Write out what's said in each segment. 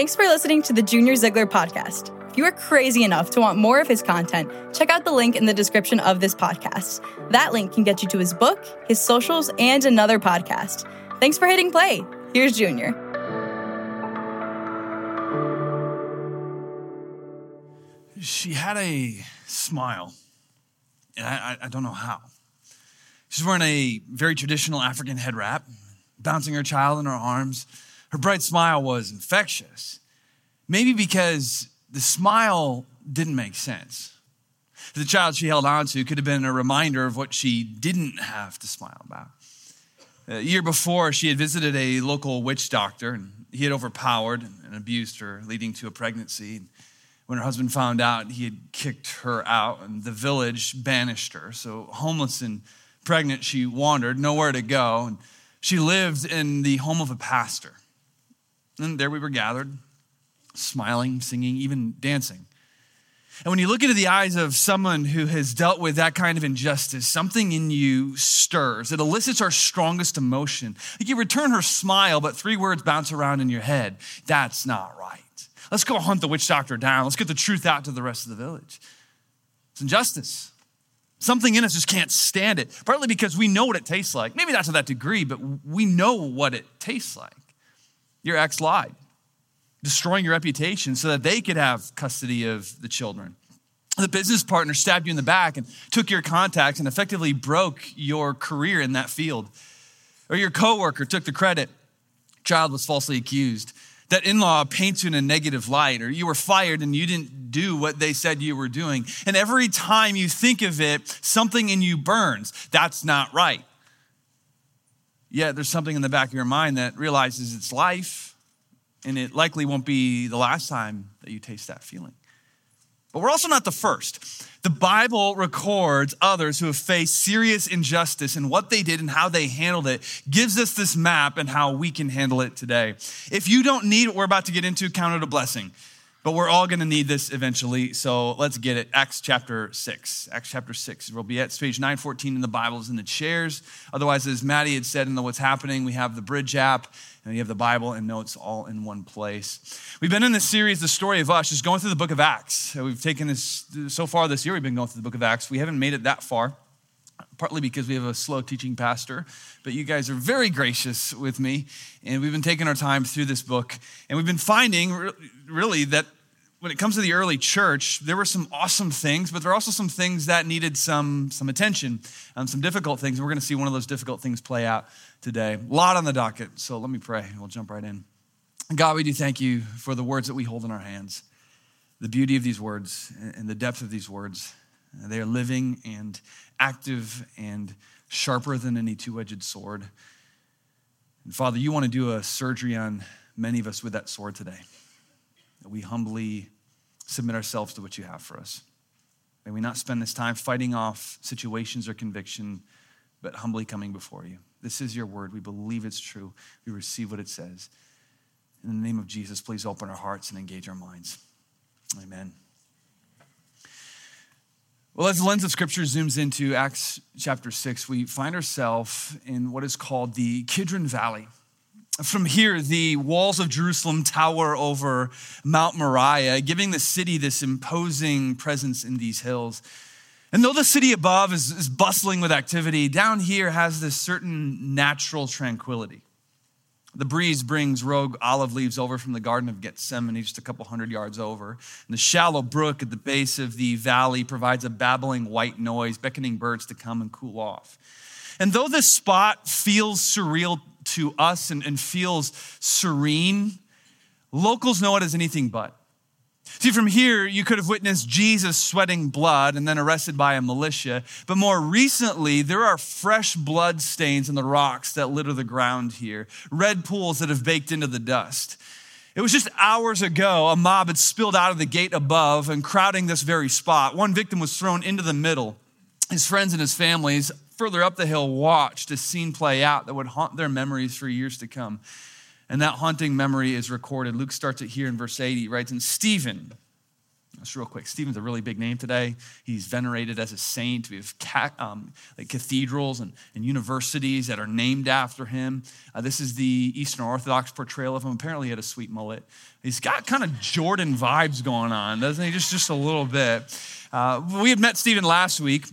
Thanks for listening to the Junior Ziegler podcast. If you are crazy enough to want more of his content, check out the link in the description of this podcast. That link can get you to his book, his socials, and another podcast. Thanks for hitting play. Here's Junior. She had a smile, and I, I, I don't know how. She's wearing a very traditional African head wrap, bouncing her child in her arms. Her bright smile was infectious. Maybe because the smile didn't make sense. The child she held on to could have been a reminder of what she didn't have to smile about. A year before, she had visited a local witch doctor, and he had overpowered and abused her, leading to a pregnancy. When her husband found out, he had kicked her out, and the village banished her. So, homeless and pregnant, she wandered, nowhere to go. And she lived in the home of a pastor. And there we were gathered, smiling, singing, even dancing. And when you look into the eyes of someone who has dealt with that kind of injustice, something in you stirs. It elicits our strongest emotion. You return her smile, but three words bounce around in your head. That's not right. Let's go hunt the witch doctor down. Let's get the truth out to the rest of the village. It's injustice. Something in us just can't stand it, partly because we know what it tastes like. Maybe not to that degree, but we know what it tastes like. Your ex lied, destroying your reputation so that they could have custody of the children. The business partner stabbed you in the back and took your contacts and effectively broke your career in that field. Or your coworker took the credit, child was falsely accused that in law paints you in a negative light, or you were fired and you didn't do what they said you were doing. And every time you think of it, something in you burns. That's not right. Yet there's something in the back of your mind that realizes it's life, and it likely won't be the last time that you taste that feeling. But we're also not the first. The Bible records others who have faced serious injustice and what they did and how they handled it, gives us this map and how we can handle it today. If you don't need what we're about to get into, count it a blessing. But we're all going to need this eventually, so let's get it. Acts chapter 6. Acts chapter 6. We'll be at page 914 in the Bibles in the chairs. Otherwise, as Maddie had said in the What's Happening, we have the Bridge app and you have the Bible and notes all in one place. We've been in this series, The Story of Us, just going through the book of Acts. We've taken this, so far this year, we've been going through the book of Acts. We haven't made it that far partly because we have a slow teaching pastor, but you guys are very gracious with me. And we've been taking our time through this book. And we've been finding really that when it comes to the early church, there were some awesome things, but there are also some things that needed some, some attention, um, some difficult things. And we're going to see one of those difficult things play out today. A lot on the docket. So let me pray. We'll jump right in. God, we do thank you for the words that we hold in our hands, the beauty of these words and the depth of these words. They are living and active and sharper than any two edged sword. And Father, you want to do a surgery on many of us with that sword today. We humbly submit ourselves to what you have for us. May we not spend this time fighting off situations or conviction, but humbly coming before you. This is your word. We believe it's true. We receive what it says. In the name of Jesus, please open our hearts and engage our minds. Amen. Well, as the lens of Scripture zooms into Acts chapter 6, we find ourselves in what is called the Kidron Valley. From here, the walls of Jerusalem tower over Mount Moriah, giving the city this imposing presence in these hills. And though the city above is, is bustling with activity, down here has this certain natural tranquility. The breeze brings rogue olive leaves over from the Garden of Gethsemane, just a couple hundred yards over. And the shallow brook at the base of the valley provides a babbling white noise, beckoning birds to come and cool off. And though this spot feels surreal to us and, and feels serene, locals know it as anything but. See, from here, you could have witnessed Jesus sweating blood and then arrested by a militia. But more recently, there are fresh blood stains in the rocks that litter the ground here, red pools that have baked into the dust. It was just hours ago, a mob had spilled out of the gate above and crowding this very spot. One victim was thrown into the middle. His friends and his families further up the hill watched a scene play out that would haunt their memories for years to come. And that haunting memory is recorded. Luke starts it here in verse 80. He writes, And Stephen, Just real quick, Stephen's a really big name today. He's venerated as a saint. We have ca- um, like cathedrals and, and, universities that are named after him. Uh, this is the Eastern Orthodox portrayal of him. Apparently, he had a sweet mullet. He's got kind of Jordan vibes going on, doesn't he? Just, just a little bit. Uh, we had met Stephen last week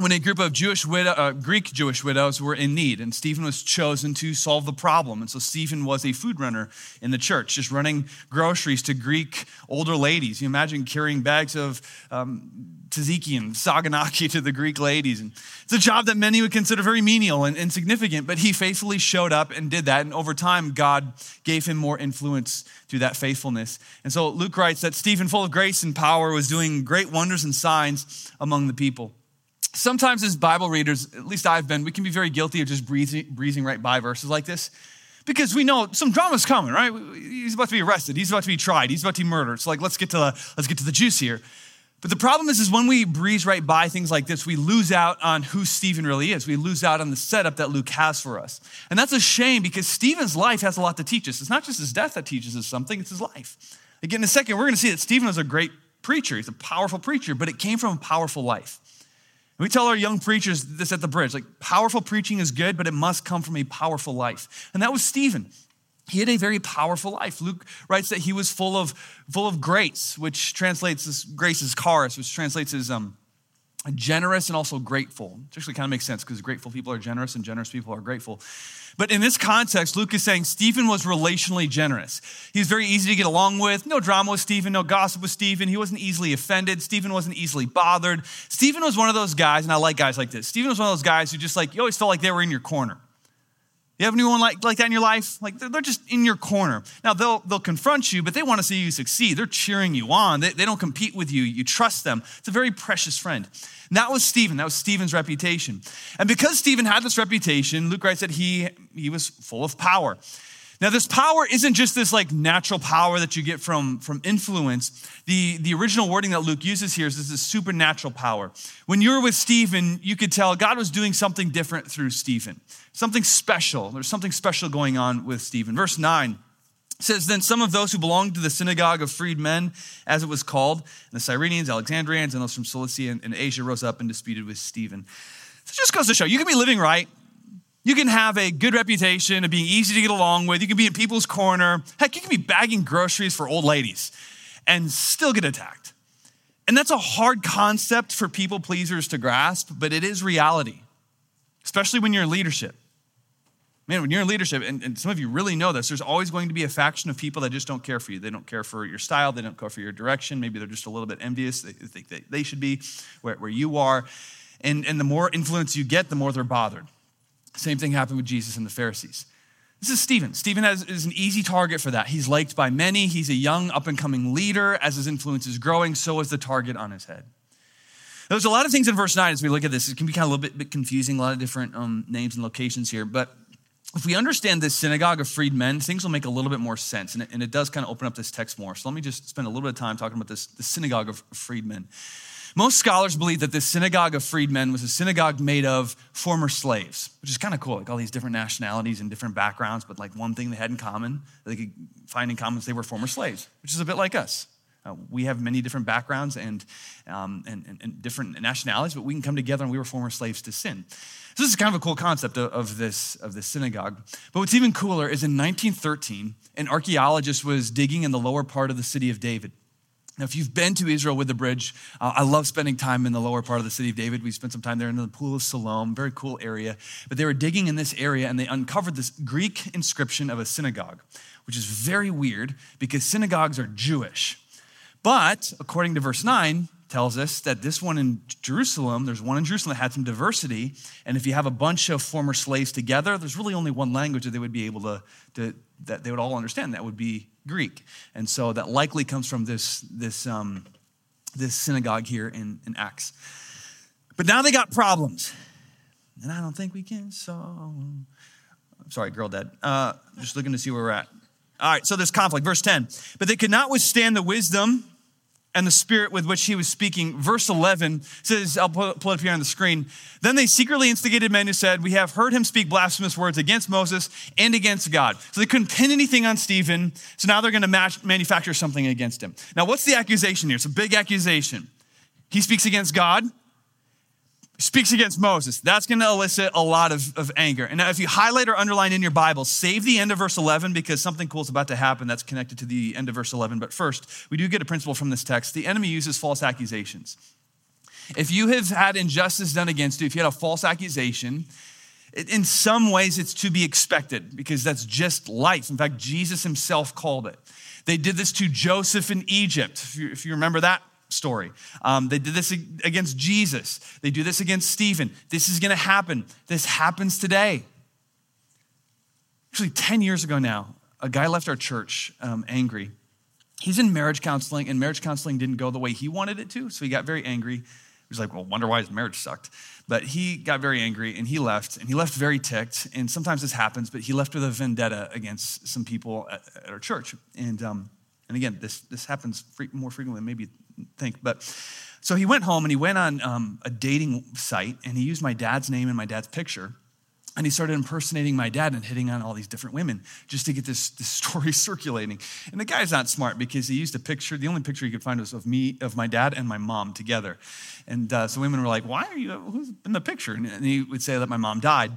when a group of Jewish widow, uh, Greek Jewish widows were in need, and Stephen was chosen to solve the problem. And so Stephen was a food runner in the church, just running groceries to Greek older ladies. You imagine carrying bags of um, tzatziki and saganaki to the Greek ladies. And it's a job that many would consider very menial and insignificant, but he faithfully showed up and did that. And over time, God gave him more influence through that faithfulness. And so Luke writes that Stephen, full of grace and power, was doing great wonders and signs among the people sometimes as Bible readers, at least I've been, we can be very guilty of just breezing, breezing right by verses like this because we know some drama's coming, right? He's about to be arrested. He's about to be tried. He's about to be murdered. It's like, let's get to the, let's get to the juice here. But the problem is, is when we breeze right by things like this, we lose out on who Stephen really is. We lose out on the setup that Luke has for us. And that's a shame because Stephen's life has a lot to teach us. It's not just his death that teaches us something, it's his life. Again, in a second, we're going to see that Stephen was a great preacher. He's a powerful preacher, but it came from a powerful life. We tell our young preachers this at the bridge like, powerful preaching is good, but it must come from a powerful life. And that was Stephen. He had a very powerful life. Luke writes that he was full of, full of grace, which translates as grace is charis, which translates as um, generous and also grateful. Which actually kind of makes sense because grateful people are generous and generous people are grateful. But in this context, Luke is saying Stephen was relationally generous. He was very easy to get along with. No drama with Stephen, no gossip with Stephen. He wasn't easily offended. Stephen wasn't easily bothered. Stephen was one of those guys, and I like guys like this. Stephen was one of those guys who just like, you always felt like they were in your corner. You have anyone like, like that in your life? Like they're, they're just in your corner. Now they'll, they'll confront you, but they want to see you succeed. They're cheering you on. They, they don't compete with you. You trust them. It's a very precious friend. And that was Stephen. That was Stephen's reputation. And because Stephen had this reputation, Luke writes that he, he was full of power. Now, this power isn't just this like natural power that you get from, from influence. The, the original wording that Luke uses here is this is supernatural power. When you were with Stephen, you could tell God was doing something different through Stephen, something special. There's something special going on with Stephen. Verse 9 says, Then some of those who belonged to the synagogue of freedmen, as it was called, and the Cyrenians, Alexandrians, and those from Cilicia and, and Asia rose up and disputed with Stephen. So it just goes to show you can be living right, you can have a good reputation of being easy to get along with. You can be in people's corner. Heck, you can be bagging groceries for old ladies and still get attacked. And that's a hard concept for people pleasers to grasp, but it is reality, especially when you're in leadership. Man, when you're in leadership, and, and, some of you really know this, there's always going to be a faction of people that just don't care for you. They don't care for your style, they don't care for your direction. Maybe they're just a little bit envious. They think that they should be where, where you are. And, and the more influence you get, the more they're bothered. Same thing happened with Jesus and the Pharisees. This is Stephen. Stephen has, is an easy target for that. He's liked by many. He's a young, up and coming leader. As his influence is growing, so is the target on his head. There's a lot of things in verse 9 as we look at this. It can be kind of a little bit, bit confusing, a lot of different um, names and locations here. But if we understand this synagogue of freedmen, things will make a little bit more sense. And it, and it does kind of open up this text more. So let me just spend a little bit of time talking about this, the synagogue of freedmen. Most scholars believe that this synagogue of freedmen was a synagogue made of former slaves, which is kind of cool, like all these different nationalities and different backgrounds, but like one thing they had in common, they could find in common is they were former slaves, which is a bit like us. Uh, we have many different backgrounds and, um, and, and, and, different nationalities, but we can come together and we were former slaves to sin. So this is kind of a cool concept of, of, this, of this synagogue. But what's even cooler is in 1913, an archaeologist was digging in the lower part of the city of David. Now, if you've been to Israel with the bridge, uh, I love spending time in the lower part of the city of David. We spent some time there in the Pool of Siloam, very cool area. But they were digging in this area and they uncovered this Greek inscription of a synagogue, which is very weird because synagogues are Jewish. But according to verse 9, tells us that this one in Jerusalem, there's one in Jerusalem that had some diversity. And if you have a bunch of former slaves together, there's really only one language that they would be able to, to that they would all understand. That would be Greek. And so that likely comes from this, this, um, this synagogue here in, in Acts. But now they got problems. And I don't think we can solve. Sorry, girl dead. Uh, just looking to see where we're at. All right, so there's conflict. Verse 10. But they could not withstand the wisdom and the spirit with which he was speaking. Verse 11 says, I'll pull it up here on the screen. Then they secretly instigated men who said, We have heard him speak blasphemous words against Moses and against God. So they couldn't pin anything on Stephen. So now they're going to manufacture something against him. Now, what's the accusation here? It's a big accusation. He speaks against God speaks against Moses. That's going to elicit a lot of, of anger. And now, if you highlight or underline in your Bible, save the end of verse 11 because something cool is about to happen that's connected to the end of verse 11. But first, we do get a principle from this text. The enemy uses false accusations. If you have had injustice done against you, if you had a false accusation, in some ways it's to be expected because that's just life. In fact, Jesus himself called it. They did this to Joseph in Egypt. If you, if you remember that story. Um, they did this against Jesus. They do this against Stephen. This is going to happen. This happens today. Actually, 10 years ago now, a guy left our church um, angry. He's in marriage counseling, and marriage counseling didn't go the way he wanted it to, so he got very angry. He was like, Well, wonder why his marriage sucked. But he got very angry and he left, and he left very ticked. And sometimes this happens, but he left with a vendetta against some people at, at our church. And, um, and again, this, this happens more frequently than maybe think. But so he went home and he went on um, a dating site and he used my dad's name and my dad's picture. And he started impersonating my dad and hitting on all these different women just to get this, this story circulating. And the guy's not smart because he used a picture. The only picture he could find was of me, of my dad, and my mom together. And uh, so women were like, "Why are you? Who's in the picture?" And he would say that my mom died.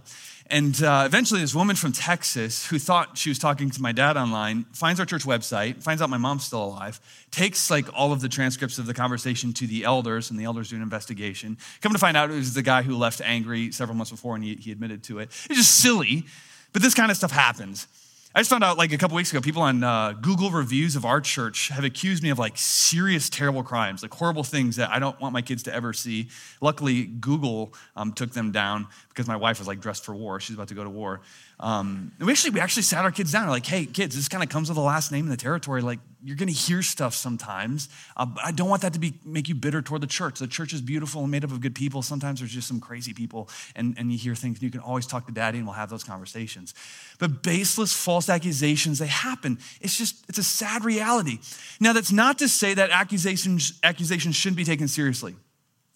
And uh, eventually, this woman from Texas who thought she was talking to my dad online finds our church website, finds out my mom's still alive, takes like all of the transcripts of the conversation to the elders, and the elders do an investigation. Come to find out, it was the guy who left angry several months before, and he, he admitted to it. It's just silly, but this kind of stuff happens. I just found out like a couple weeks ago, people on uh, Google reviews of our church have accused me of like serious, terrible crimes, like horrible things that I don't want my kids to ever see. Luckily, Google um, took them down because my wife was like dressed for war. She's about to go to war. Um, we actually, we actually sat our kids down. And like, hey, kids, this kind of comes with the last name in the territory. Like, you're going to hear stuff sometimes. Uh, I don't want that to be make you bitter toward the church. The church is beautiful and made up of good people. Sometimes there's just some crazy people, and, and you hear things. And you can always talk to daddy, and we'll have those conversations. But baseless, false accusations they happen. It's just it's a sad reality. Now, that's not to say that accusations accusations shouldn't be taken seriously.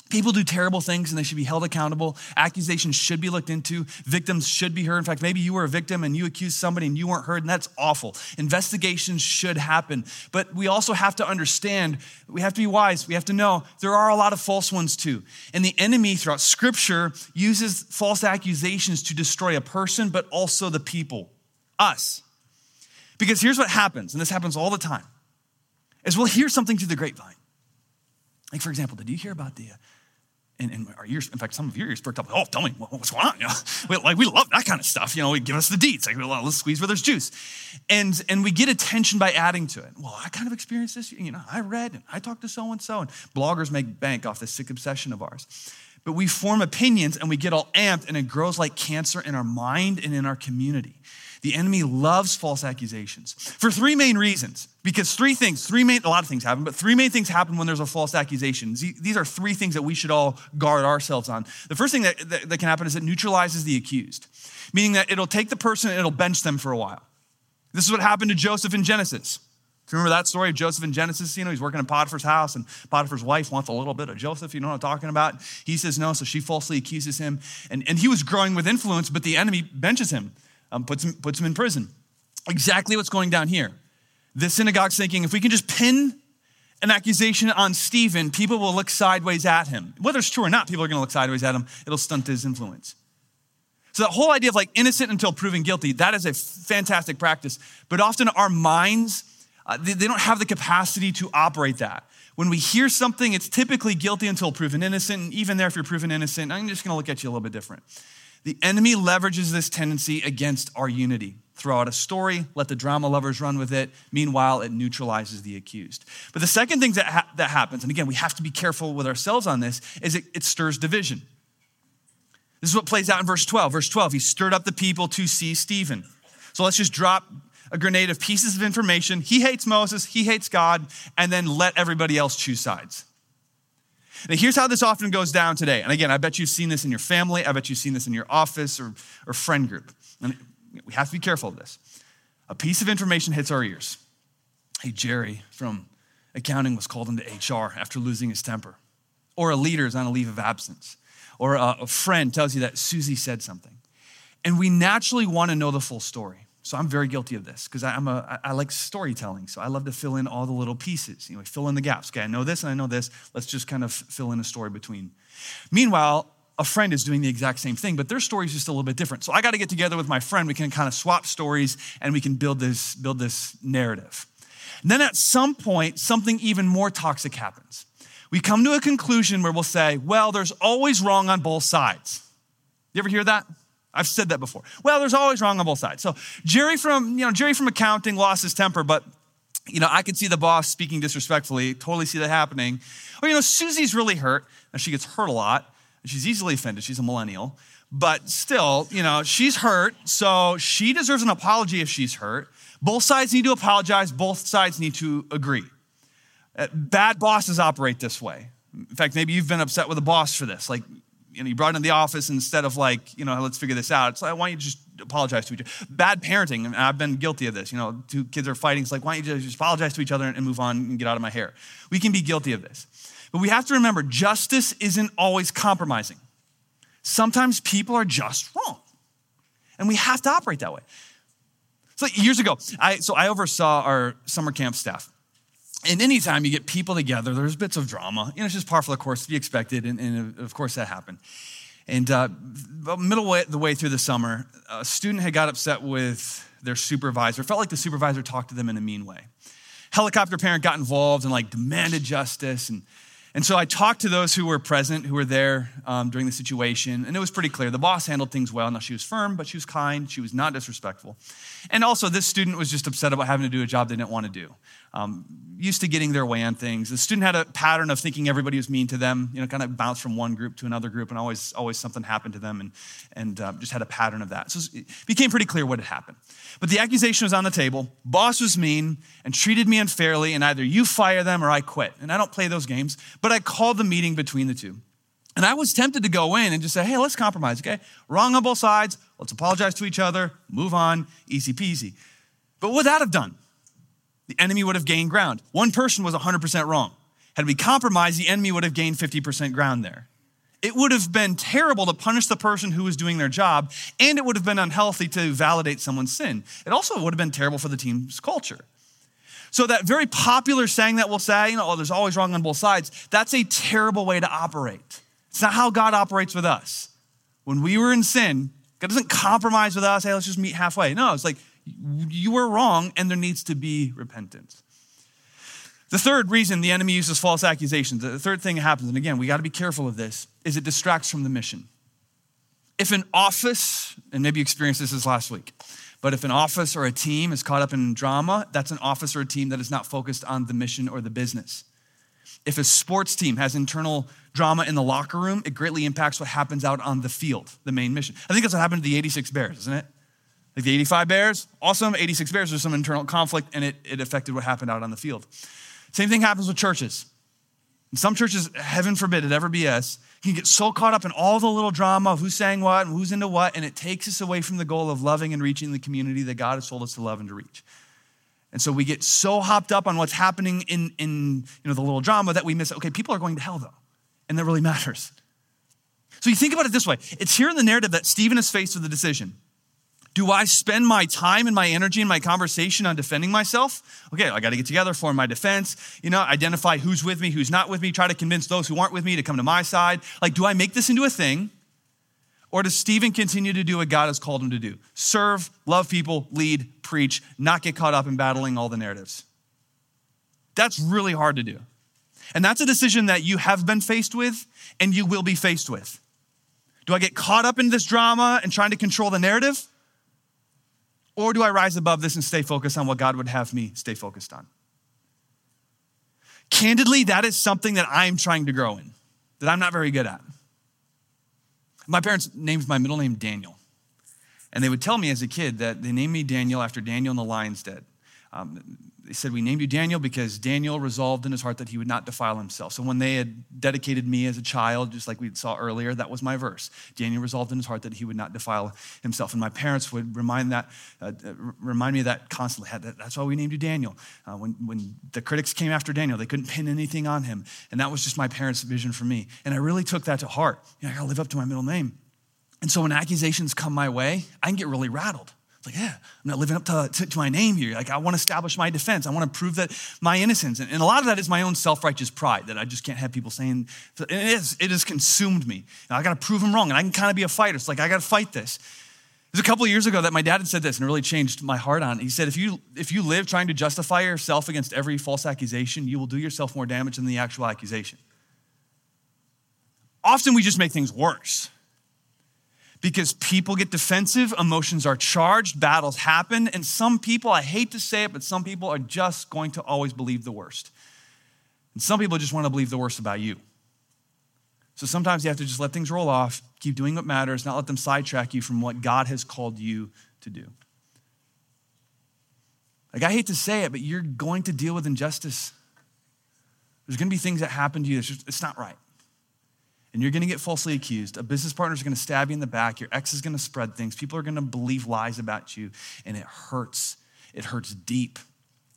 People do terrible things and they should be held accountable. Accusations should be looked into. Victims should be heard. In fact, maybe you were a victim and you accused somebody and you weren't heard, and that's awful. Investigations should happen. But we also have to understand, we have to be wise. We have to know there are a lot of false ones too. And the enemy throughout scripture uses false accusations to destroy a person, but also the people, us. Because here's what happens, and this happens all the time, is we'll hear something through the grapevine. Like, for example, did you hear about the uh, and, and our ears, in fact, some of your ears perked up. Oh, tell me what's going on. You know, we, like we love that kind of stuff. You know, we give us the deets. Like, well, let's squeeze where there's juice, and and we get attention by adding to it. Well, I kind of experienced this. You know, I read and I talked to so and so, and bloggers make bank off this sick obsession of ours. But we form opinions and we get all amped, and it grows like cancer in our mind and in our community. The enemy loves false accusations for three main reasons. Because three things, three main, a lot of things happen, but three main things happen when there's a false accusation. These are three things that we should all guard ourselves on. The first thing that, that, that can happen is it neutralizes the accused, meaning that it'll take the person and it'll bench them for a while. This is what happened to Joseph in Genesis. Remember that story of Joseph in Genesis? You know, he's working in Potiphar's house, and Potiphar's wife wants a little bit of Joseph. You know what I'm talking about? He says no, so she falsely accuses him. And, and he was growing with influence, but the enemy benches him um, puts, him, puts him in prison. Exactly what's going down here. The synagogue's thinking if we can just pin an accusation on Stephen, people will look sideways at him. Whether it's true or not, people are going to look sideways at him. It'll stunt his influence. So, that whole idea of like innocent until proven guilty, that is a fantastic practice. But often our minds, uh, they, they don't have the capacity to operate that. When we hear something, it's typically guilty until proven innocent. And even there, if you're proven innocent, I'm just going to look at you a little bit different. The enemy leverages this tendency against our unity. Throw out a story, let the drama lovers run with it. Meanwhile, it neutralizes the accused. But the second thing that, ha- that happens, and again, we have to be careful with ourselves on this, is it, it stirs division. This is what plays out in verse 12. Verse 12, he stirred up the people to see Stephen. So let's just drop a grenade of pieces of information. He hates Moses, he hates God, and then let everybody else choose sides. Now, here's how this often goes down today. And again, I bet you've seen this in your family. I bet you've seen this in your office or, or friend group. And we have to be careful of this. A piece of information hits our ears. Hey, Jerry from accounting was called into HR after losing his temper, or a leader is on a leave of absence, or a, a friend tells you that Susie said something. And we naturally want to know the full story. So I'm very guilty of this because I'm a I like storytelling. So I love to fill in all the little pieces. You know, fill in the gaps. Okay, I know this and I know this. Let's just kind of fill in a story between. Meanwhile, a friend is doing the exact same thing, but their story is just a little bit different. So I got to get together with my friend. We can kind of swap stories and we can build this build this narrative. And then at some point, something even more toxic happens. We come to a conclusion where we'll say, well, there's always wrong on both sides. You ever hear that? I've said that before. Well, there's always wrong on both sides. So Jerry from, you know, Jerry from accounting lost his temper, but you know, I could see the boss speaking disrespectfully, totally see that happening. Or, you know, Susie's really hurt, and she gets hurt a lot, and she's easily offended. She's a millennial. But still, you know, she's hurt, so she deserves an apology if she's hurt. Both sides need to apologize, both sides need to agree. Uh, bad bosses operate this way. In fact, maybe you've been upset with a boss for this. Like, you know, you brought in the office instead of like, you know, let's figure this out. It's like, why don't you just apologize to each other? Bad parenting, and I've been guilty of this. You know, two kids are fighting. It's like, why don't you just apologize to each other and move on and get out of my hair? We can be guilty of this. But we have to remember justice isn't always compromising. Sometimes people are just wrong. And we have to operate that way. So years ago, I so I oversaw our summer camp staff. And anytime you get people together, there's bits of drama. You know, it's just par for the course to be expected, and, and of course that happened. And uh, middle way, the way through the summer, a student had got upset with their supervisor. Felt like the supervisor talked to them in a mean way. Helicopter parent got involved and like demanded justice. And, and so I talked to those who were present, who were there um, during the situation, and it was pretty clear. The boss handled things well. Now she was firm, but she was kind. She was not disrespectful. And also, this student was just upset about having to do a job they didn't want to do um, used to getting their way on things. The student had a pattern of thinking everybody was mean to them, you know, kind of bounced from one group to another group, and always, always something happened to them, and, and uh, just had a pattern of that. So it became pretty clear what had happened. But the accusation was on the table. Boss was mean and treated me unfairly, and either you fire them or I quit. And I don't play those games, but I called the meeting between the two. And I was tempted to go in and just say, hey, let's compromise, okay? Wrong on both sides. Let's apologize to each other, move on, easy peasy. But what would that have done? The enemy would have gained ground. One person was 100% wrong. Had we compromised, the enemy would have gained 50% ground there. It would have been terrible to punish the person who was doing their job, and it would have been unhealthy to validate someone's sin. It also would have been terrible for the team's culture. So, that very popular saying that we'll say, you know, oh, there's always wrong on both sides, that's a terrible way to operate. It's not how God operates with us. When we were in sin, God doesn't compromise with us, hey, let's just meet halfway. No, it's like, you were wrong and there needs to be repentance. The third reason the enemy uses false accusations, the third thing that happens, and again, we got to be careful of this, is it distracts from the mission. If an office, and maybe you experienced this this last week, but if an office or a team is caught up in drama, that's an office or a team that is not focused on the mission or the business. If a sports team has internal drama in the locker room, it greatly impacts what happens out on the field, the main mission. I think that's what happened to the 86 Bears, isn't it? Like the 85 Bears, awesome. 86 Bears, there's some internal conflict and it, it affected what happened out on the field. Same thing happens with churches. In some churches, heaven forbid it ever be us, can get so caught up in all the little drama of who's saying what and who's into what, and it takes us away from the goal of loving and reaching the community that God has told us to love and to reach. And so we get so hopped up on what's happening in, in you know, the little drama that we miss, okay, people are going to hell though, and that really matters. So you think about it this way it's here in the narrative that Stephen is faced with a decision. Do I spend my time and my energy and my conversation on defending myself? Okay, I got to get together, form my defense, you know, identify who's with me, who's not with me, try to convince those who aren't with me to come to my side. Like, do I make this into a thing? Or does Stephen continue to do what God has called him to do? Serve, love people, lead, preach, not get caught up in battling all the narratives. That's really hard to do. And that's a decision that you have been faced with and you will be faced with. Do I get caught up in this drama and trying to control the narrative? Or do I rise above this and stay focused on what God would have me stay focused on? Candidly, that is something that I'm trying to grow in, that I'm not very good at. My parents named my middle name Daniel. And they would tell me as a kid that they named me Daniel after Daniel and the lion's den. Um, they said, We named you Daniel because Daniel resolved in his heart that he would not defile himself. So when they had dedicated me as a child, just like we saw earlier, that was my verse. Daniel resolved in his heart that he would not defile himself. And my parents would remind, that, uh, remind me of that constantly. That's why we named you Daniel. Uh, when, when the critics came after Daniel, they couldn't pin anything on him. And that was just my parents' vision for me. And I really took that to heart. You know, I gotta live up to my middle name. And so when accusations come my way, I can get really rattled like, yeah, I'm not living up to, to, to, my name here. Like, I want to establish my defense. I want to prove that my innocence. And, and a lot of that is my own self righteous pride that I just can't have people saying, it is, it has consumed me. And I got to prove them wrong. And I can kind of be a fighter. It's like, I got to fight this. It was a couple of years ago that my dad had said this and it really changed my heart on it. He said, if you, if you live trying to justify yourself against every false accusation, you will do yourself more damage than the actual accusation. Often we just make things worse because people get defensive, emotions are charged, battles happen, and some people, I hate to say it, but some people are just going to always believe the worst. And some people just want to believe the worst about you. So sometimes you have to just let things roll off, keep doing what matters, not let them sidetrack you from what God has called you to do. Like, I hate to say it, but you're going to deal with injustice. There's going to be things that happen to you that's just, it's not right and you're going to get falsely accused. A business partner is going to stab you in the back. Your ex is going to spread things. People are going to believe lies about you, and it hurts. It hurts deep.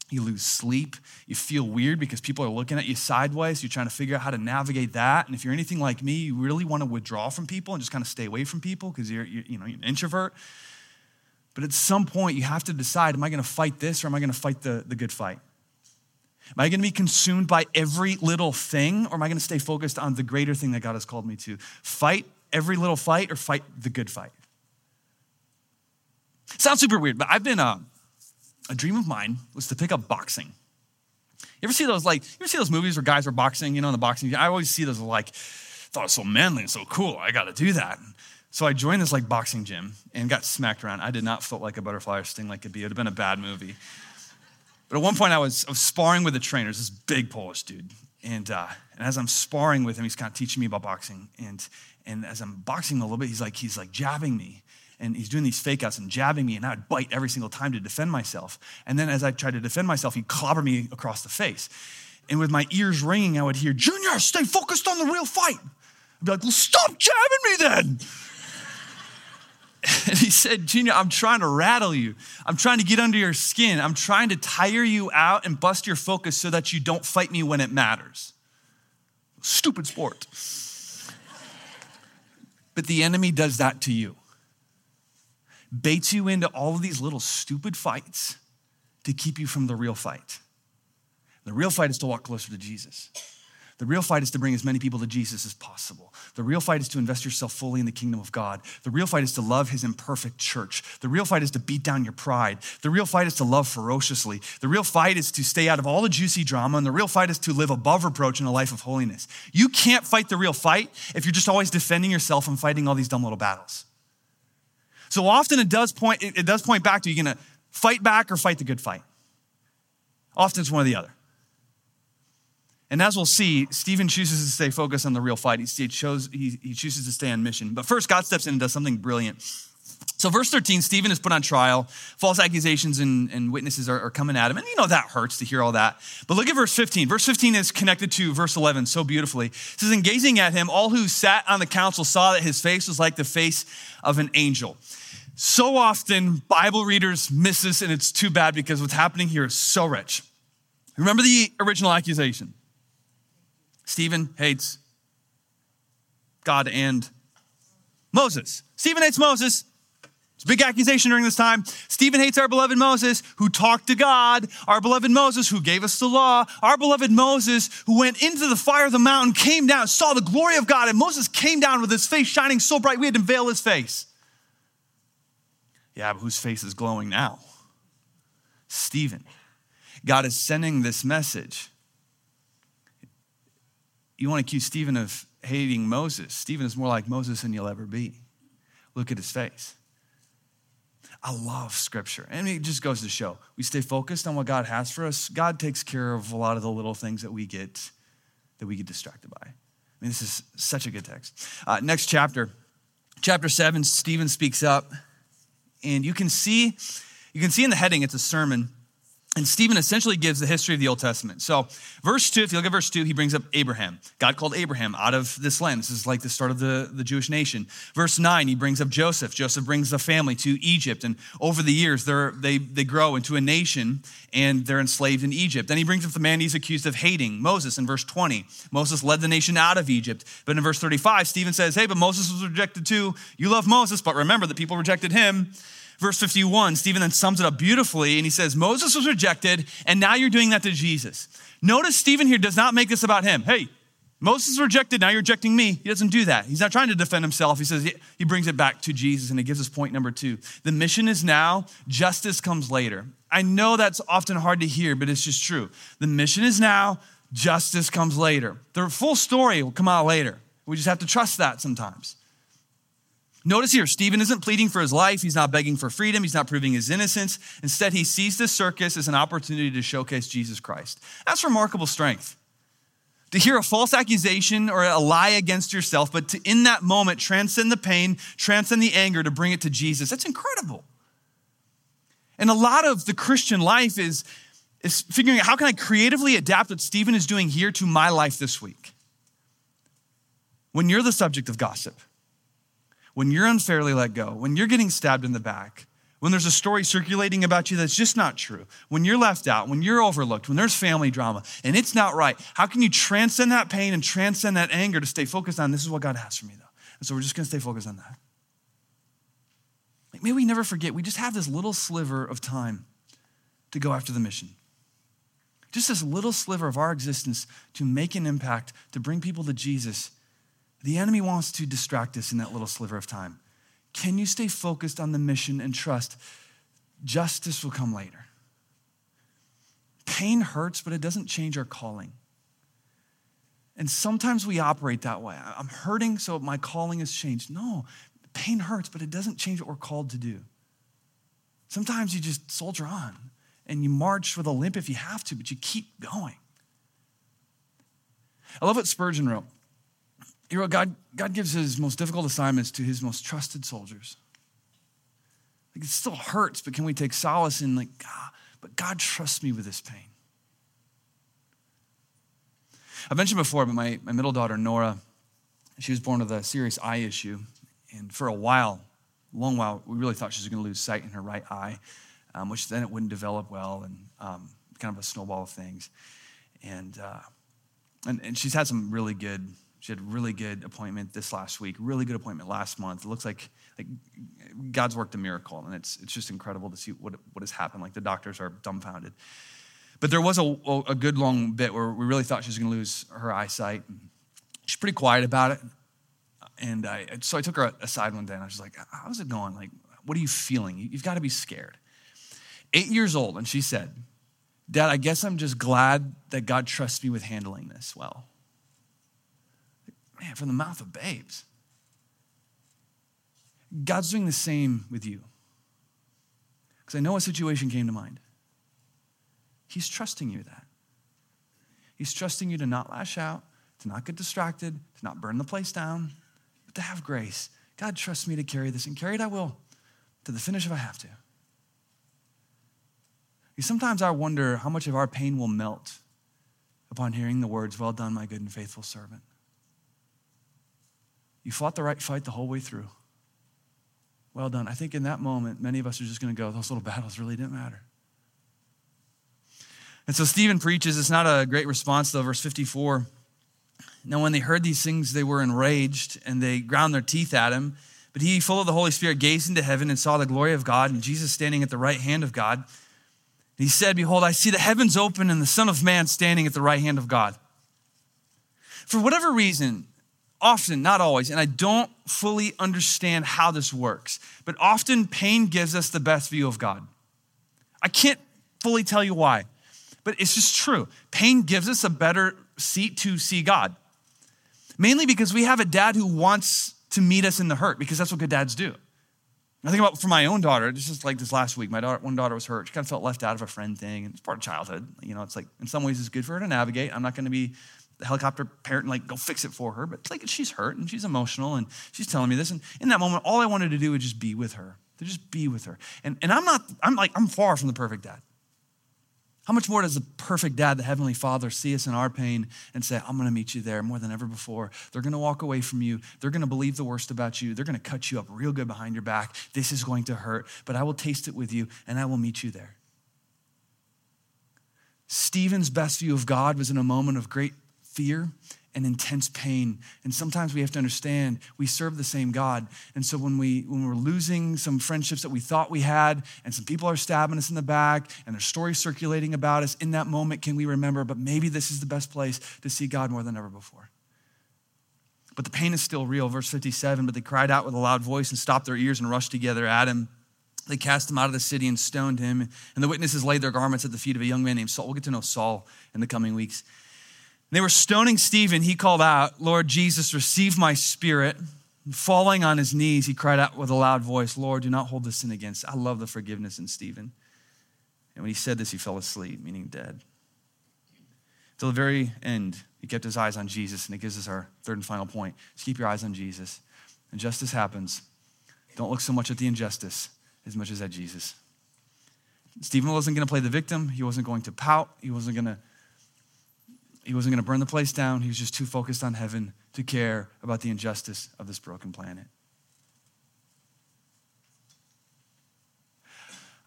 You lose sleep. You feel weird because people are looking at you sideways. You're trying to figure out how to navigate that. And if you're anything like me, you really want to withdraw from people and just kind of stay away from people because you're, you're, you know, you're an introvert. But at some point, you have to decide am I going to fight this or am I going to fight the, the good fight? Am I going to be consumed by every little thing, or am I going to stay focused on the greater thing that God has called me to? Fight every little fight or fight the good fight? Sounds super weird, but I've been, uh, a dream of mine was to pick up boxing. You ever see those, like, you ever see those movies where guys are boxing, you know, in the boxing? I always see those like, thought it was so manly and so cool. I got to do that. So I joined this like boxing gym and got smacked around. I did not feel like a butterfly or sting like a bee. It would have been a bad movie. But at one point, I was, I was sparring with a trainer, this big Polish dude. And, uh, and as I'm sparring with him, he's kind of teaching me about boxing. And, and as I'm boxing a little bit, he's like, he's like jabbing me. And he's doing these fake outs and jabbing me, and I would bite every single time to defend myself. And then as I tried to defend myself, he'd clobber me across the face. And with my ears ringing, I would hear, Junior, stay focused on the real fight. I'd be like, well, stop jabbing me then. And he said, Junior, I'm trying to rattle you. I'm trying to get under your skin. I'm trying to tire you out and bust your focus so that you don't fight me when it matters. Stupid sport. But the enemy does that to you. Baits you into all of these little stupid fights to keep you from the real fight. The real fight is to walk closer to Jesus. The real fight is to bring as many people to Jesus as possible. The real fight is to invest yourself fully in the kingdom of God. The real fight is to love his imperfect church. The real fight is to beat down your pride. The real fight is to love ferociously. The real fight is to stay out of all the juicy drama. And the real fight is to live above reproach in a life of holiness. You can't fight the real fight if you're just always defending yourself and fighting all these dumb little battles. So often it does point, it does point back to you're gonna fight back or fight the good fight. Often it's one or the other. And as we'll see, Stephen chooses to stay focused on the real fight. He, chose, he, he chooses to stay on mission. But first, God steps in and does something brilliant. So, verse 13, Stephen is put on trial. False accusations and, and witnesses are, are, coming at him. And you know that hurts to hear all that. But look at verse 15. Verse 15 is connected to verse 11 so beautifully. It says, In gazing at him, all who sat on the council saw that his face was like the face of an angel. So often, Bible readers miss this, and it's too bad because what's happening here is so rich. Remember the original accusation Stephen hates God and Moses. Stephen hates Moses. It's a big accusation during this time. Stephen hates our beloved Moses, who talked to God, our beloved Moses, who gave us the law, our beloved Moses, who went into the fire of the mountain, came down, saw the glory of God, and Moses came down with his face shining so bright we had to veil his face. Yeah, but whose face is glowing now? Stephen. God is sending this message you want to accuse Stephen of hating Moses. Stephen is more like Moses than you'll ever be. Look at his face. I love scripture. And it just goes to show we stay focused on what God has for us. God takes care of a lot of the little things that we get that we get distracted by. I mean, this is such a good text. Uh, next chapter, chapter seven, Stephen speaks up, and you can see, you can see in the heading, it's a sermon. And Stephen essentially gives the history of the Old Testament. So, verse 2, if you look at verse 2, he brings up Abraham. God called Abraham out of this land. This is like the start of the, the Jewish nation. Verse 9, he brings up Joseph. Joseph brings the family to Egypt. And over the years, they they, grow into a nation and they're enslaved in Egypt. Then he brings up the man he's accused of hating, Moses, in verse 20. Moses led the nation out of Egypt. But in verse 35, Stephen says, Hey, but Moses was rejected too. You love Moses, but remember that people rejected him. Verse 51, Stephen then sums it up beautifully and he says, Moses was rejected, and now you're doing that to Jesus. Notice Stephen here does not make this about him. Hey, Moses rejected, now you're rejecting me. He doesn't do that. He's not trying to defend himself. He says, he brings it back to Jesus and he gives us point number two. The mission is now, justice comes later. I know that's often hard to hear, but it's just true. The mission is now, justice comes later. The full story will come out later. We just have to trust that sometimes. Notice here, Stephen isn't pleading for his life. He's not begging for freedom. He's not proving his innocence. Instead, he sees this circus as an opportunity to showcase Jesus Christ. That's remarkable strength. To hear a false accusation or a lie against yourself, but to in that moment transcend the pain, transcend the anger to bring it to Jesus. That's incredible. And a lot of the Christian life is, is figuring out how can I creatively adapt what Stephen is doing here to my life this week? When you're the subject of gossip when you're unfairly let go, when you're getting stabbed in the back, when there's a story circulating about you that's just not true, when you're left out, when you're overlooked, when there's family drama and it's not right, how can you transcend that pain and transcend that anger to stay focused on this is what God has for me, though? And so we're just gonna stay focused on that. Like, may we never forget, we just have this little sliver of time to go after the mission. Just this little sliver of our existence to make an impact, to bring people to Jesus the enemy wants to distract us in that little sliver of time. Can you stay focused on the mission and trust justice will come later? Pain hurts, but it doesn't change our calling. And sometimes we operate that way. I'm hurting, so my calling has changed. No, pain hurts, but it doesn't change what we're called to do. Sometimes you just soldier on and you march with a limp if you have to, but you keep going. I love what Spurgeon wrote. You know, God, God gives his most difficult assignments to his most trusted soldiers. Like it still hurts, but can we take solace in like, God, but God trusts me with this pain. I've mentioned before, but my, my middle daughter, Nora, she was born with a serious eye issue. And for a while, a long while, we really thought she was going to lose sight in her right eye, um, which then it wouldn't develop well and um, kind of a snowball of things. And, uh, and, and she's had some really good she had really good appointment this last week, really good appointment last month. It looks like, like God's worked a miracle, and it's, it's just incredible to see what, what has happened. Like the doctors are dumbfounded. But there was a, a good long bit where we really thought she was going to lose her eyesight. She's pretty quiet about it. And I, so I took her aside one day and I was like, How's it going? Like, what are you feeling? You've got to be scared. Eight years old, and she said, Dad, I guess I'm just glad that God trusts me with handling this well. Man, from the mouth of babes. God's doing the same with you. Because I know a situation came to mind. He's trusting you that. He's trusting you to not lash out, to not get distracted, to not burn the place down, but to have grace. God trusts me to carry this, and carry it I will to the finish if I have to. Sometimes I wonder how much of our pain will melt upon hearing the words, Well done, my good and faithful servant. You fought the right fight the whole way through. Well done. I think in that moment, many of us are just going to go, those little battles really didn't matter. And so Stephen preaches, it's not a great response though, verse 54. Now, when they heard these things, they were enraged and they ground their teeth at him. But he, full of the Holy Spirit, gazed into heaven and saw the glory of God and Jesus standing at the right hand of God. And he said, Behold, I see the heavens open and the Son of Man standing at the right hand of God. For whatever reason, often, not always, and I don't fully understand how this works, but often pain gives us the best view of God. I can't fully tell you why, but it's just true. Pain gives us a better seat to see God. Mainly because we have a dad who wants to meet us in the hurt, because that's what good dads do. I think about for my own daughter, this is like this last week. My daughter, one daughter was hurt. She kind of felt left out of a friend thing, and it's part of childhood. You know, it's like in some ways it's good for her to navigate. I'm not going to be the helicopter parent and like go fix it for her. But like she's hurt and she's emotional and she's telling me this. And in that moment, all I wanted to do was just be with her, to just be with her. And, and I'm not, I'm like, I'm far from the perfect dad. How much more does the perfect dad, the Heavenly Father, see us in our pain and say, I'm going to meet you there more than ever before? They're going to walk away from you. They're going to believe the worst about you. They're going to cut you up real good behind your back. This is going to hurt, but I will taste it with you and I will meet you there. Stephen's best view of God was in a moment of great fear and intense pain. And sometimes we have to understand we serve the same God. And so when we when we're losing some friendships that we thought we had, and some people are stabbing us in the back, and there's stories circulating about us, in that moment can we remember, but maybe this is the best place to see God more than ever before. But the pain is still real. Verse 57, but they cried out with a loud voice and stopped their ears and rushed together at him. They cast him out of the city and stoned him. And the witnesses laid their garments at the feet of a young man named Saul. We'll get to know Saul in the coming weeks. They were stoning Stephen. He called out, Lord Jesus, receive my spirit. And falling on his knees, he cried out with a loud voice, Lord, do not hold this sin against. I love the forgiveness in Stephen. And when he said this, he fell asleep, meaning dead. Till the very end, he kept his eyes on Jesus, and it gives us our third and final point. Just keep your eyes on Jesus. And justice happens. Don't look so much at the injustice as much as at Jesus. Stephen wasn't going to play the victim. He wasn't going to pout. He wasn't going to he wasn't going to burn the place down. He was just too focused on heaven to care about the injustice of this broken planet.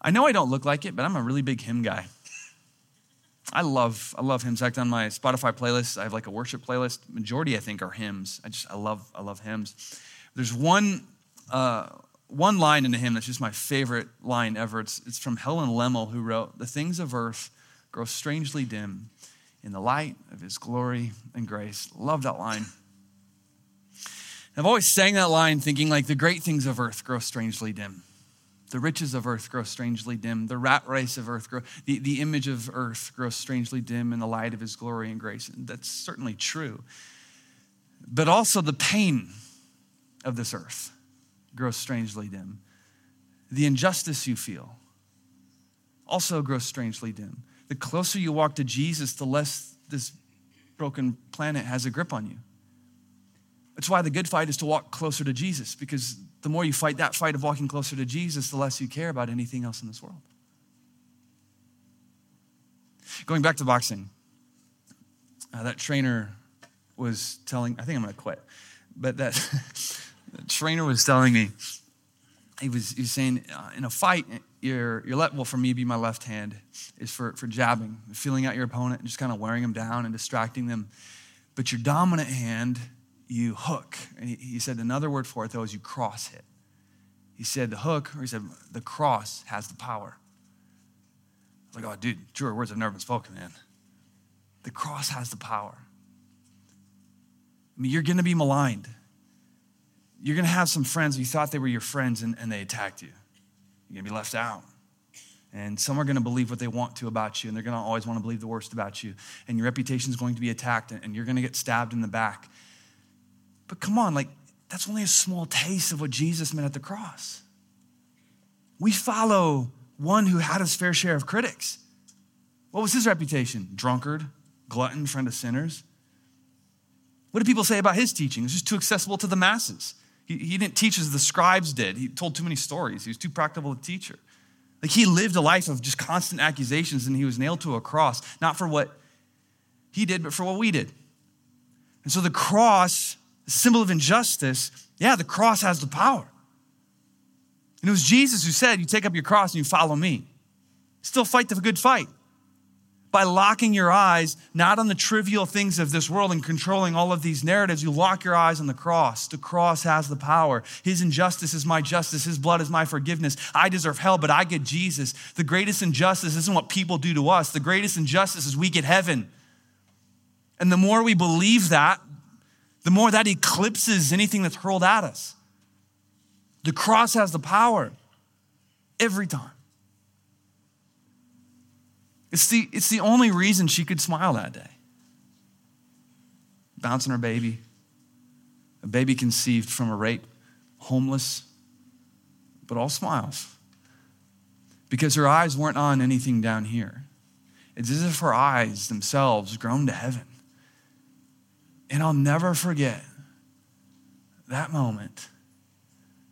I know I don't look like it, but I'm a really big hymn guy. I love I love hymns. In fact, on my Spotify playlist, I have like a worship playlist. Majority, I think, are hymns. I just I love I love hymns. There's one uh, one line in a hymn that's just my favorite line ever. It's it's from Helen Lemmel, who wrote, "The things of earth grow strangely dim in the light of his glory and grace. Love that line. I've always sang that line thinking like the great things of earth grow strangely dim. The riches of earth grow strangely dim. The rat race of earth grow, the, the image of earth grows strangely dim in the light of his glory and grace. And that's certainly true. But also the pain of this earth grows strangely dim. The injustice you feel also grows strangely dim the closer you walk to Jesus, the less this broken planet has a grip on you. That's why the good fight is to walk closer to Jesus, because the more you fight that fight of walking closer to Jesus, the less you care about anything else in this world. Going back to boxing, uh, that trainer was telling, I think I'm going to quit, but that trainer was telling me, he was, he was saying, uh, in a fight, your, your left, well, for me, be my left hand, is for, for jabbing, feeling out your opponent, and just kind of wearing them down and distracting them. But your dominant hand, you hook. And he, he said another word for it, though, is you cross hit. He said the hook, or he said the cross has the power. I was like, oh, dude, truer words have never been spoken, man. The cross has the power. I mean, you're going to be maligned. You're going to have some friends, you thought they were your friends, and, and they attacked you. You're going to be left out. And some are going to believe what they want to about you, and they're going to always want to believe the worst about you. And your reputation is going to be attacked, and you're going to get stabbed in the back. But come on, like, that's only a small taste of what Jesus meant at the cross. We follow one who had his fair share of critics. What was his reputation? Drunkard, glutton, friend of sinners. What did people say about his teaching? It just too accessible to the masses. He, he didn't teach as the scribes did. He told too many stories. He was too practical a teacher. Like he lived a life of just constant accusations and he was nailed to a cross, not for what he did, but for what we did. And so the cross, the symbol of injustice, yeah, the cross has the power. And it was Jesus who said, You take up your cross and you follow me. Still fight the good fight by locking your eyes not on the trivial things of this world and controlling all of these narratives, you lock your eyes on the cross. The cross has the power. His injustice is my justice. His blood is my forgiveness. I deserve hell, but I get Jesus. The greatest injustice isn't what people do to us, the greatest injustice is we get heaven. And the more we believe that, the more that eclipses anything that's hurled at us. The cross has the power every time. It's the, it's the only reason she could smile that day. Bouncing her baby, a baby conceived from a rape, homeless, but all smiles. Because her eyes weren't on anything down here. It's as if her eyes themselves grown to heaven. And I'll never forget that moment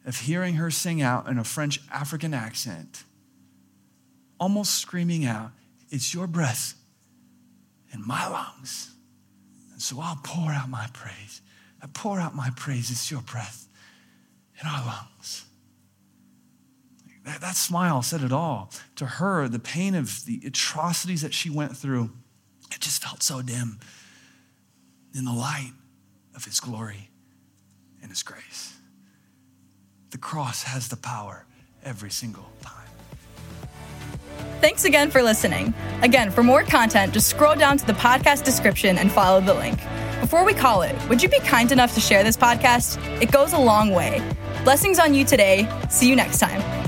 of hearing her sing out in a French African accent, almost screaming out, It's your breath in my lungs. And so I'll pour out my praise. I pour out my praise. It's your breath in our lungs. That, that smile said it all. To her, the pain of the atrocities that she went through, it just felt so dim in the light of his glory and his grace. The cross has the power every single time. Thanks again for listening. Again, for more content, just scroll down to the podcast description and follow the link. Before we call it, would you be kind enough to share this podcast? It goes a long way. Blessings on you today. See you next time.